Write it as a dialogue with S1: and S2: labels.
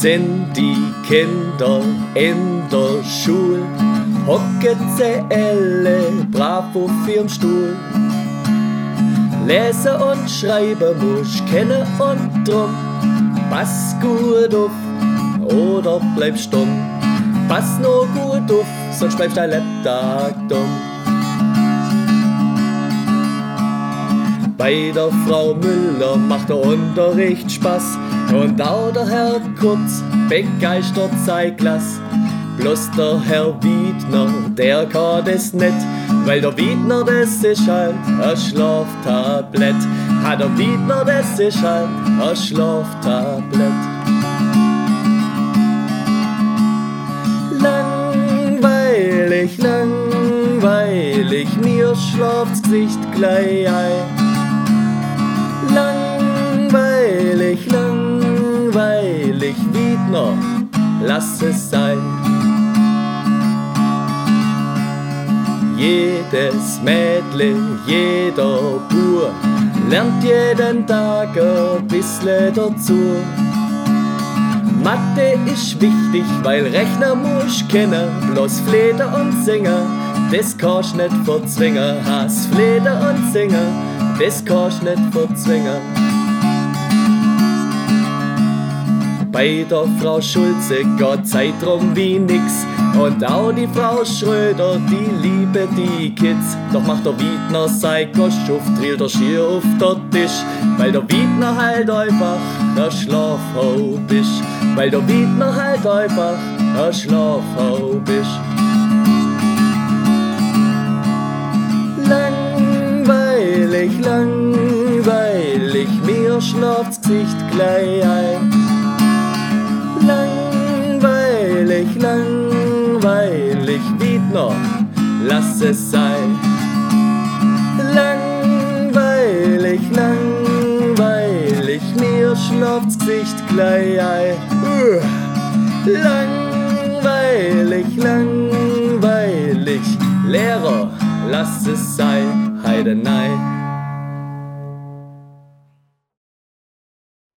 S1: sind die Kinder in der Schule, hocken sie alle brav auf ihrem Stuhl. Lesen und schreiben muss kennen und drum, pass gut auf oder bleib stumm. Pass nur gut auf, sonst bleibst dein Lebtag dumm. Bei der Frau Müller macht der Unterricht Spaß und auch der Herr Kurz begeistert sei Klass. Bloß der Herr Wiedner, der kann das nicht, weil der Wiedner, das ist halt ein Schlaftablett. Hat der Wiedner, das ist halt ein Schlaftablett. Langweilig, langweilig, mir schlaft's Gesicht gleich ein. Langweilig, Wiedner, lass es sein. Jedes Mädle, jeder Bur lernt jeden Tag ein bisschen dazu. Mathe ist wichtig, weil Rechner muss kennen, bloß Fleder und Singer, das kannst nicht verzwingen. Hass Fleder und Singer, das kannst nicht verzwingen. Bei der Frau Schulze geht Zeit drum wie nix. Und auch die Frau Schröder, die liebe die Kids. Doch macht der Wiedner auf, drillt der Schier auf der Tisch. Weil der Wiedner halt einfach der Schlafhaub ist. Weil der Wiedner halt einfach der Schlafhaub ist. Langweilig, langweilig, mir schlaft's Gesicht gleich ein. Langweilig, Wiedner, lass es sein. Langweilig, langweilig, mir schlaft's Gesicht gleich ein. Langweilig, langweilig, Lehrer, lass es sein, heide nein.